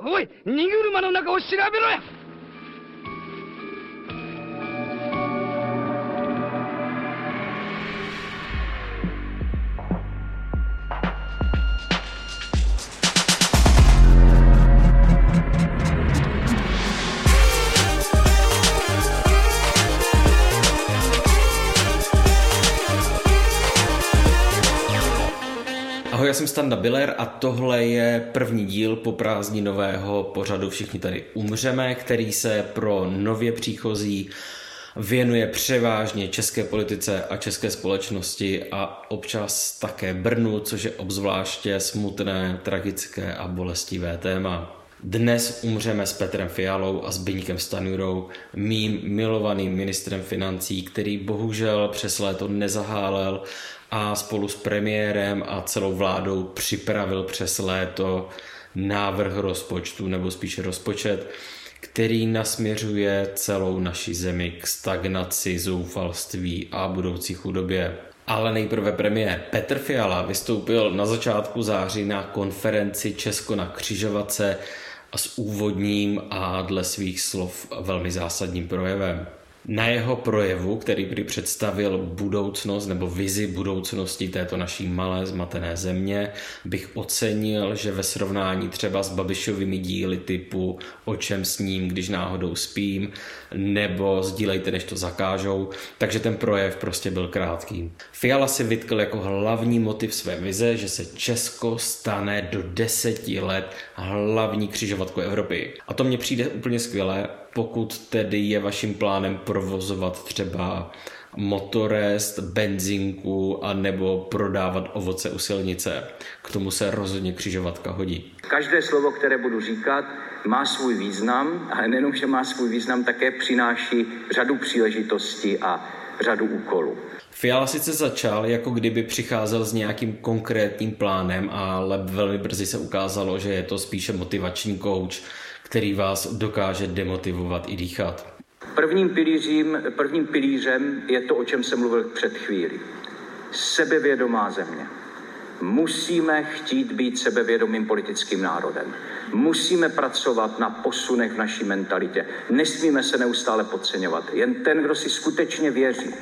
おい荷車の中を調べろや。Já jsem Standa Biller a tohle je první díl po prázdninového pořadu Všichni tady umřeme, který se pro nově příchozí věnuje převážně české politice a české společnosti a občas také Brnu, což je obzvláště smutné, tragické a bolestivé téma. Dnes umřeme s Petrem Fialou a Zbyňkem Stanurou, mým milovaným ministrem financí, který bohužel přes léto nezahálel a spolu s premiérem a celou vládou připravil přes léto návrh rozpočtu, nebo spíše rozpočet, který nasměřuje celou naši zemi k stagnaci, zoufalství a budoucí chudobě. Ale nejprve premiér Petr Fiala vystoupil na začátku září na konferenci Česko na křižovatce a s úvodním a dle svých slov velmi zásadním projevem. Na jeho projevu, který by představil budoucnost nebo vizi budoucnosti této naší malé zmatené země, bych ocenil, že ve srovnání třeba s Babišovými díly typu O čem s ním, když náhodou spím, nebo Sdílejte, než to zakážou, takže ten projev prostě byl krátký. Fiala si vytkl jako hlavní motiv své vize, že se Česko stane do deseti let hlavní křižovatkou Evropy. A to mně přijde úplně skvělé, pokud tedy je vaším plánem provozovat třeba motorest, benzinku a nebo prodávat ovoce u silnice. K tomu se rozhodně křižovatka hodí. Každé slovo, které budu říkat, má svůj význam, ale nejenom, že má svůj význam, také přináší řadu příležitostí a řadu úkolů. Fiala sice začal, jako kdyby přicházel s nějakým konkrétním plánem, ale velmi brzy se ukázalo, že je to spíše motivační coach, který vás dokáže demotivovat i dýchat. Prvním pilířím, prvním pilířem je to, o čem jsem mluvil před chvíli. Sebevědomá země. Musíme chtít být sebevědomým politickým národem. Musíme pracovat na posunech v naší mentalitě. Nesmíme se neustále podceňovat. Jen ten, kdo si skutečně věří,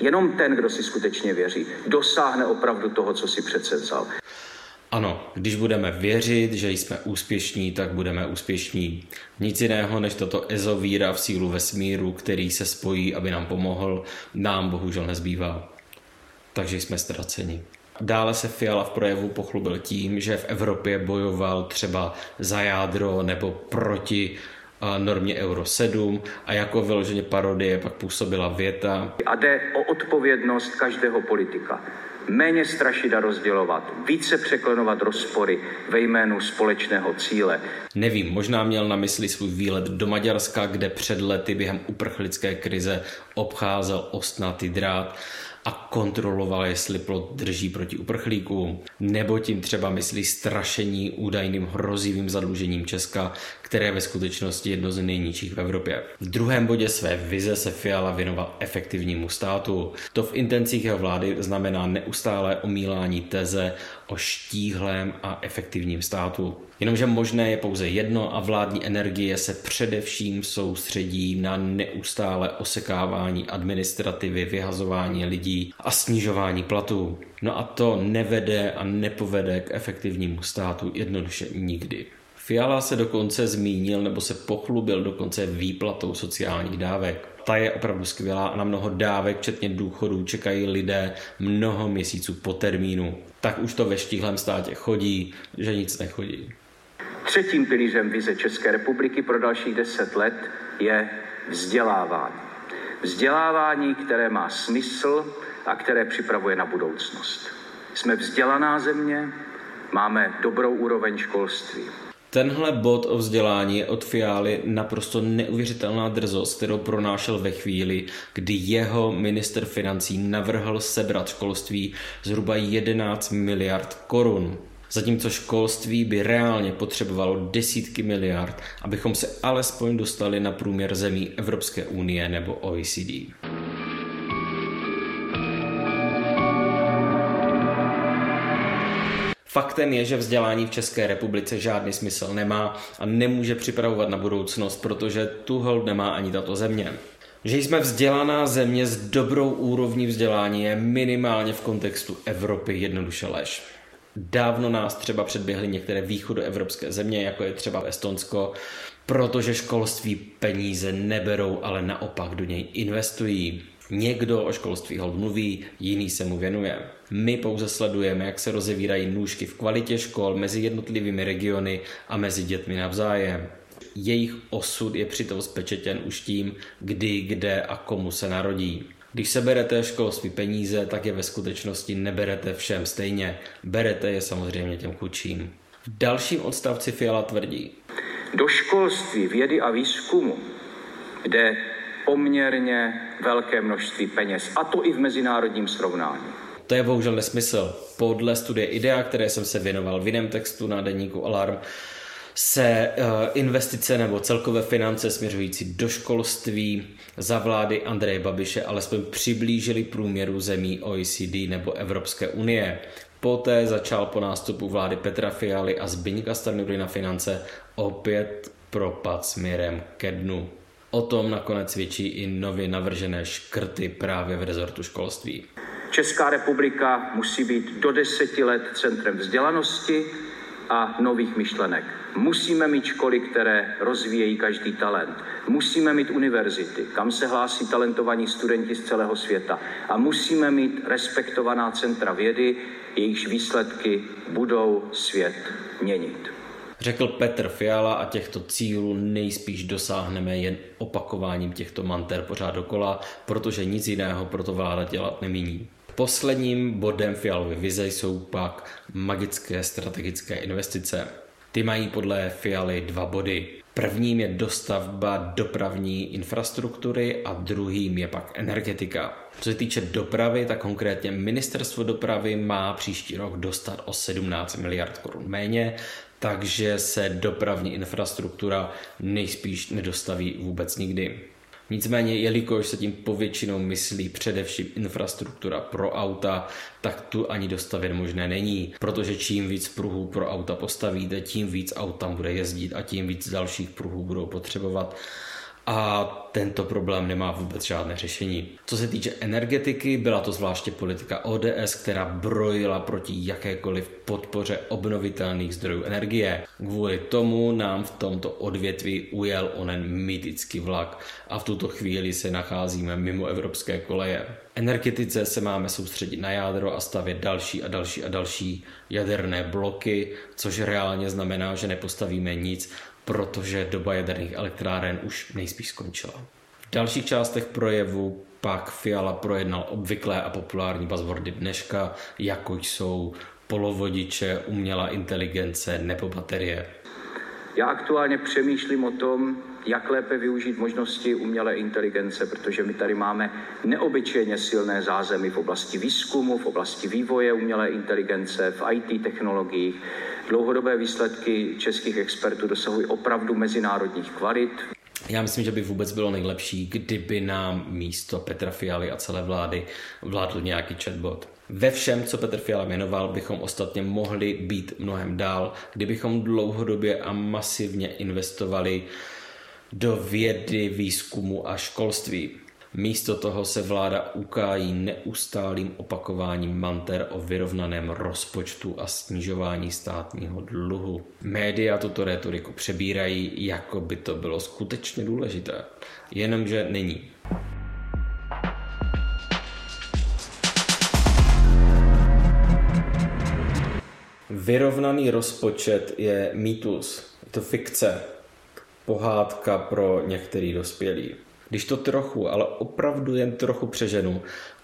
jenom ten, kdo si skutečně věří, dosáhne opravdu toho, co si přece vzal. Ano, když budeme věřit, že jsme úspěšní, tak budeme úspěšní. Nic jiného než toto ezo víra v sílu vesmíru, který se spojí, aby nám pomohl, nám bohužel nezbývá. Takže jsme ztraceni. Dále se Fiala v projevu pochlubil tím, že v Evropě bojoval třeba za jádro nebo proti normě Euro 7 a jako vyloženě parodie pak působila věta. A jde o odpovědnost každého politika méně strašit a rozdělovat, více překlenovat rozpory ve jménu společného cíle. Nevím, možná měl na mysli svůj výlet do Maďarska, kde před lety během uprchlické krize obcházel ostnatý drát a kontroloval, jestli plot drží proti uprchlíkům, nebo tím třeba myslí strašení údajným hrozivým zadlužením Česka, které je ve skutečnosti jedno z nejnižších v Evropě. V druhém bodě své vize se Fiala věnoval efektivnímu státu. To v intencích jeho vlády znamená neustálé omílání teze o štíhlém a efektivním státu. Jenomže možné je pouze jedno a vládní energie se především soustředí na neustále osekávání administrativy, vyhazování lidí a snižování platů. No a to nevede a nepovede k efektivnímu státu jednoduše nikdy. Fiala se dokonce zmínil nebo se pochlubil dokonce výplatou sociálních dávek. Ta je opravdu skvělá a na mnoho dávek, včetně důchodů, čekají lidé mnoho měsíců po termínu. Tak už to ve štíhlém státě chodí, že nic nechodí. Třetím pilířem vize České republiky pro dalších deset let je vzdělávání. Vzdělávání, které má smysl a které připravuje na budoucnost. Jsme vzdělaná země, máme dobrou úroveň školství. Tenhle bod o vzdělání je od Fialy naprosto neuvěřitelná drzost, kterou pronášel ve chvíli, kdy jeho minister financí navrhl sebrat školství zhruba 11 miliard korun. Zatímco školství by reálně potřebovalo desítky miliard, abychom se alespoň dostali na průměr zemí Evropské unie nebo OECD. Faktem je, že vzdělání v České republice žádný smysl nemá a nemůže připravovat na budoucnost, protože tu hold nemá ani tato země. Že jsme vzdělaná země s dobrou úrovní vzdělání je minimálně v kontextu Evropy jednoduše lež. Dávno nás třeba předběhly některé východoevropské země, jako je třeba Estonsko, protože školství peníze neberou, ale naopak do něj investují. Někdo o školství hold mluví, jiný se mu věnuje. My pouze sledujeme, jak se rozevírají nůžky v kvalitě škol mezi jednotlivými regiony a mezi dětmi navzájem. Jejich osud je přitom spečetěn už tím, kdy, kde a komu se narodí. Když se berete školství peníze, tak je ve skutečnosti neberete všem stejně. Berete je samozřejmě těm chudším. V dalším odstavci Fiala tvrdí. Do školství, vědy a výzkumu jde poměrně velké množství peněz, a to i v mezinárodním srovnání. To je bohužel nesmysl. Podle studie IDEA, které jsem se věnoval v jiném textu na deníku Alarm, se eh, investice nebo celkové finance směřující do školství za vlády Andreje Babiše alespoň přiblížily průměru zemí OECD nebo Evropské unie. Poté začal po nástupu vlády Petra Fialy a Zbyňka Stanjury na finance opět propad směrem ke dnu. O tom nakonec svědčí i nově navržené škrty právě v rezortu školství. Česká republika musí být do deseti let centrem vzdělanosti a nových myšlenek. Musíme mít školy, které rozvíjejí každý talent. Musíme mít univerzity, kam se hlásí talentovaní studenti z celého světa. A musíme mít respektovaná centra vědy, jejichž výsledky budou svět měnit. Řekl Petr Fiala a těchto cílů nejspíš dosáhneme jen opakováním těchto manter pořád dokola, protože nic jiného proto vláda dělat nemíní. Posledním bodem Fialovy vize jsou pak magické strategické investice. Ty mají podle Fialy dva body. Prvním je dostavba dopravní infrastruktury a druhým je pak energetika. Co se týče dopravy, tak konkrétně ministerstvo dopravy má příští rok dostat o 17 miliard korun méně, takže se dopravní infrastruktura nejspíš nedostaví vůbec nikdy. Nicméně, jelikož se tím povětšinou myslí především infrastruktura pro auta, tak tu ani dostavit možné není, protože čím víc pruhů pro auta postavíte, tím víc aut tam bude jezdit a tím víc dalších pruhů budou potřebovat a tento problém nemá vůbec žádné řešení. Co se týče energetiky, byla to zvláště politika ODS, která brojila proti jakékoliv podpoře obnovitelných zdrojů energie. Kvůli tomu nám v tomto odvětví ujel onen mytický vlak a v tuto chvíli se nacházíme mimo evropské koleje. Energetice se máme soustředit na jádro a stavět další a další a další jaderné bloky, což reálně znamená, že nepostavíme nic protože doba jaderných elektráren už nejspíš skončila. V dalších částech projevu pak Fiala projednal obvyklé a populární buzzwordy dneška, jako jsou polovodiče, umělá inteligence nebo baterie. Já aktuálně přemýšlím o tom, jak lépe využít možnosti umělé inteligence, protože my tady máme neobyčejně silné zázemí v oblasti výzkumu, v oblasti vývoje umělé inteligence, v IT technologiích. Dlouhodobé výsledky českých expertů dosahují opravdu mezinárodních kvalit. Já myslím, že by vůbec bylo nejlepší, kdyby nám místo Petra Fialy a celé vlády vládl nějaký chatbot. Ve všem, co Petr Fiala jmenoval, bychom ostatně mohli být mnohem dál, kdybychom dlouhodobě a masivně investovali do vědy, výzkumu a školství. Místo toho se vláda ukájí neustálým opakováním manter o vyrovnaném rozpočtu a snižování státního dluhu. Média tuto retoriku přebírají, jako by to bylo skutečně důležité. Jenomže není. Vyrovnaný rozpočet je mýtus, je to fikce, pohádka pro některý dospělý. Když to trochu, ale opravdu jen trochu přeženu,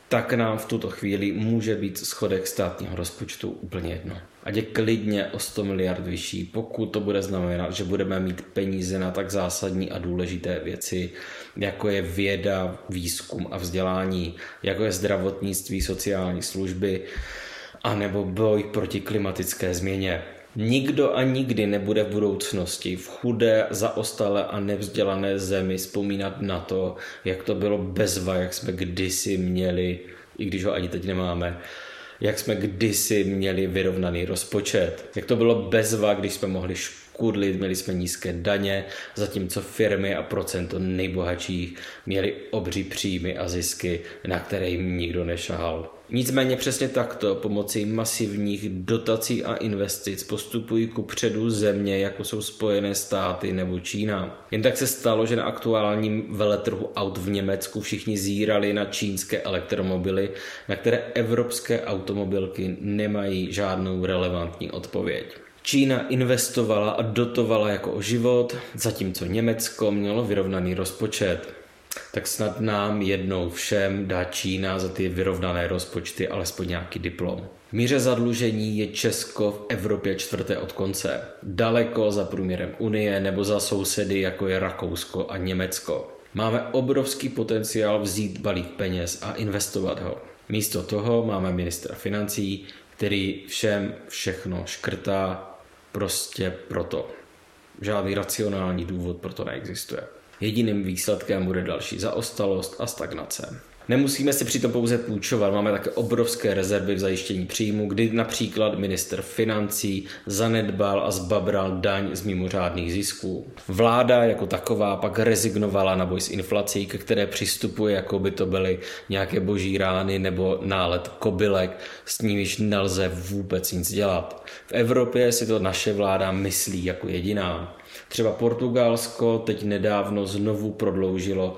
tak nám v tuto chvíli může být schodek státního rozpočtu úplně jedno. Ať je klidně o 100 miliard vyšší, pokud to bude znamenat, že budeme mít peníze na tak zásadní a důležité věci, jako je věda, výzkum a vzdělání, jako je zdravotnictví, sociální služby, anebo boj proti klimatické změně. Nikdo a nikdy nebude v budoucnosti v chudé, zaostalé a nevzdělané zemi vzpomínat na to, jak to bylo bezva, jak jsme kdysi měli, i když ho ani teď nemáme, jak jsme kdysi měli vyrovnaný rozpočet, jak to bylo bezva, když jsme mohli škudlit, měli jsme nízké daně, zatímco firmy a procento nejbohatších měli obří příjmy a zisky, na které jim nikdo nešahal. Nicméně přesně takto pomocí masivních dotací a investic postupují ku předu země, jako jsou Spojené státy nebo Čína. Jen tak se stalo, že na aktuálním veletrhu aut v Německu všichni zírali na čínské elektromobily, na které evropské automobilky nemají žádnou relevantní odpověď. Čína investovala a dotovala jako o život, zatímco Německo mělo vyrovnaný rozpočet. Tak snad nám jednou všem dá Čína za ty vyrovnané rozpočty alespoň nějaký diplom. V míře zadlužení je Česko v Evropě čtvrté od konce. Daleko za průměrem Unie nebo za sousedy, jako je Rakousko a Německo. Máme obrovský potenciál vzít balík peněz a investovat ho. Místo toho máme ministra financí, který všem všechno škrtá prostě proto. Žádný racionální důvod pro to neexistuje. Jediným výsledkem bude další zaostalost a stagnace. Nemusíme si přitom pouze půjčovat, máme také obrovské rezervy v zajištění příjmu, kdy například minister financí zanedbal a zbabral daň z mimořádných zisků. Vláda jako taková pak rezignovala na boj s inflací, ke které přistupuje, jako by to byly nějaké boží rány nebo nálet kobylek, s nimiž nelze vůbec nic dělat. V Evropě si to naše vláda myslí jako jediná. Třeba Portugalsko teď nedávno znovu prodloužilo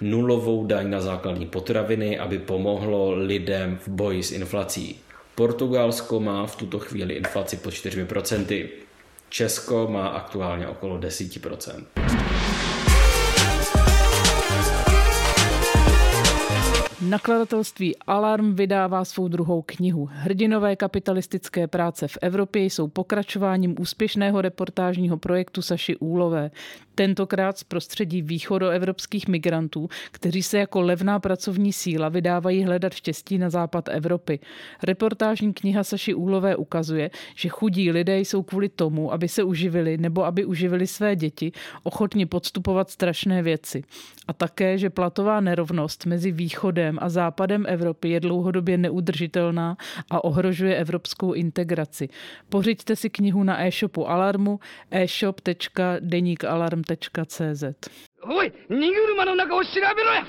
nulovou daň na základní potraviny, aby pomohlo lidem v boji s inflací. Portugalsko má v tuto chvíli inflaci pod 4%. Česko má aktuálně okolo 10%. Nakladatelství Alarm vydává svou druhou knihu. Hrdinové kapitalistické práce v Evropě jsou pokračováním úspěšného reportážního projektu Saši Úlové tentokrát z prostředí východoevropských migrantů, kteří se jako levná pracovní síla vydávají hledat štěstí na západ Evropy. Reportážní kniha Saši Úlové ukazuje, že chudí lidé jsou kvůli tomu, aby se uživili nebo aby uživili své děti, ochotni podstupovat strašné věci. A také, že platová nerovnost mezi východem a západem Evropy je dlouhodobě neudržitelná a ohrožuje evropskou integraci. Pořiďte si knihu na e-shopu Alarmu e-shop.denikalarm cz おい荷車の中を調べろや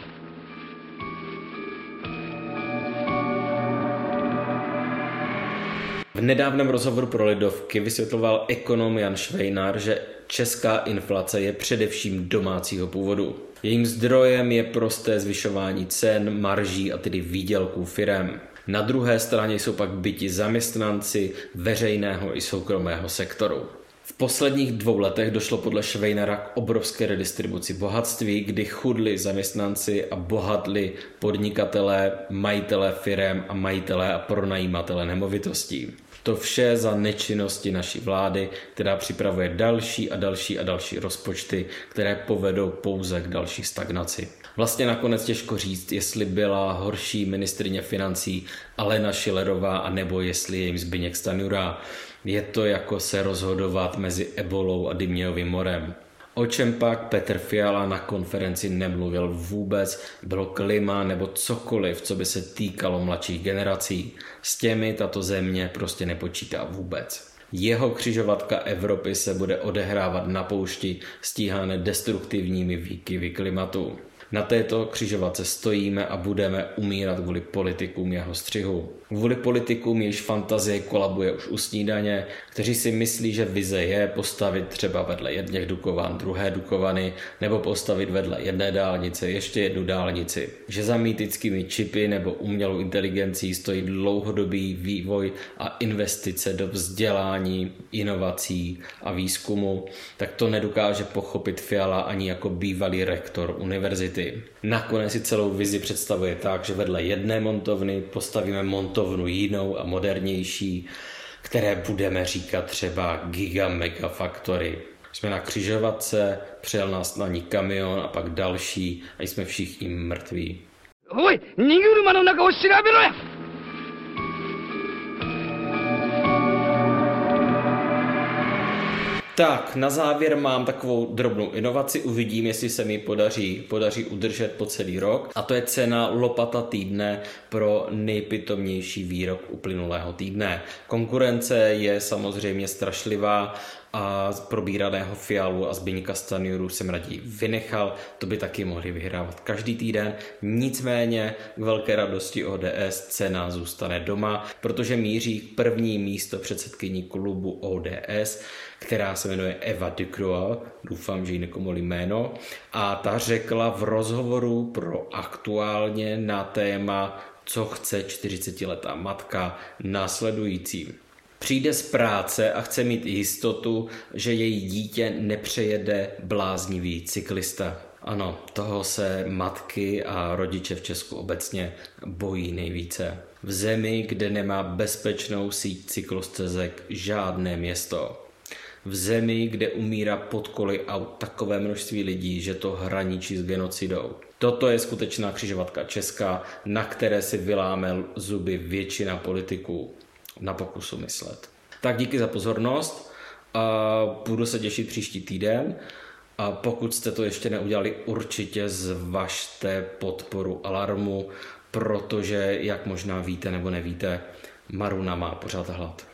V nedávném rozhovoru pro Lidovky vysvětloval ekonom Jan Švejnár, že česká inflace je především domácího původu. Jejím zdrojem je prosté zvyšování cen, marží a tedy výdělků firem. Na druhé straně jsou pak byti zaměstnanci veřejného i soukromého sektoru. V posledních dvou letech došlo podle Švejnera k obrovské redistribuci bohatství, kdy chudli zaměstnanci a bohatli podnikatelé, majitelé firem a majitelé a pronajímatelé nemovitostí. To vše za nečinnosti naší vlády, která připravuje další a další a další rozpočty, které povedou pouze k další stagnaci. Vlastně nakonec těžko říct, jestli byla horší ministrině financí Alena Šilerová, anebo jestli je jim Zbyněk Stanjura. Je to jako se rozhodovat mezi ebolou a Dymějovým morem. O čem pak Petr Fiala na konferenci nemluvil vůbec, bylo klima nebo cokoliv, co by se týkalo mladších generací. S těmi tato země prostě nepočítá vůbec. Jeho křižovatka Evropy se bude odehrávat na poušti stíhané destruktivními výkyvy klimatu. Na této křižovatce stojíme a budeme umírat kvůli politikům jeho střihu. Kvůli politikům, jejichž fantazie kolabuje už u snídaně, kteří si myslí, že vize je postavit třeba vedle jedněch Dukovan druhé Dukovany, nebo postavit vedle jedné dálnice ještě jednu dálnici. Že za mýtickými čipy nebo umělou inteligencí stojí dlouhodobý vývoj a investice do vzdělání, inovací a výzkumu, tak to nedokáže pochopit Fiala ani jako bývalý rektor univerzity Nakonec si celou vizi představuje tak, že vedle jedné montovny postavíme montovnu jinou a modernější, které budeme říkat třeba Giga Mega Factory. Jsme na křižovatce, přijel nás na ní kamion a pak další a jsme všichni mrtví. おい荷車の中を調べろや Tak na závěr mám takovou drobnou inovaci, uvidím, jestli se mi podaří, podaří udržet po celý rok. A to je cena lopata týdne pro nejpitomnější výrok uplynulého týdne. Konkurence je samozřejmě strašlivá a probíraného Fialu a Zbyňka Stanjuru jsem raději vynechal, to by taky mohli vyhrávat každý týden, nicméně k velké radosti ODS cena zůstane doma, protože míří k první místo předsedkyní klubu ODS, která se jmenuje Eva Ducroix, doufám, že ji nekomolí jméno, a ta řekla v rozhovoru pro aktuálně na téma co chce 40-letá matka následující. Přijde z práce a chce mít jistotu, že její dítě nepřejede bláznivý cyklista. Ano, toho se matky a rodiče v Česku obecně bojí nejvíce. V zemi, kde nemá bezpečnou síť cyklostezek žádné město. V zemi, kde umírá pod koly aut takové množství lidí, že to hraničí s genocidou. Toto je skutečná křižovatka Česka, na které si vyláme zuby většina politiků na pokusu myslet. Tak díky za pozornost a budu se těšit příští týden. A pokud jste to ještě neudělali, určitě zvažte podporu Alarmu, protože, jak možná víte nebo nevíte, Maruna má pořád hlad.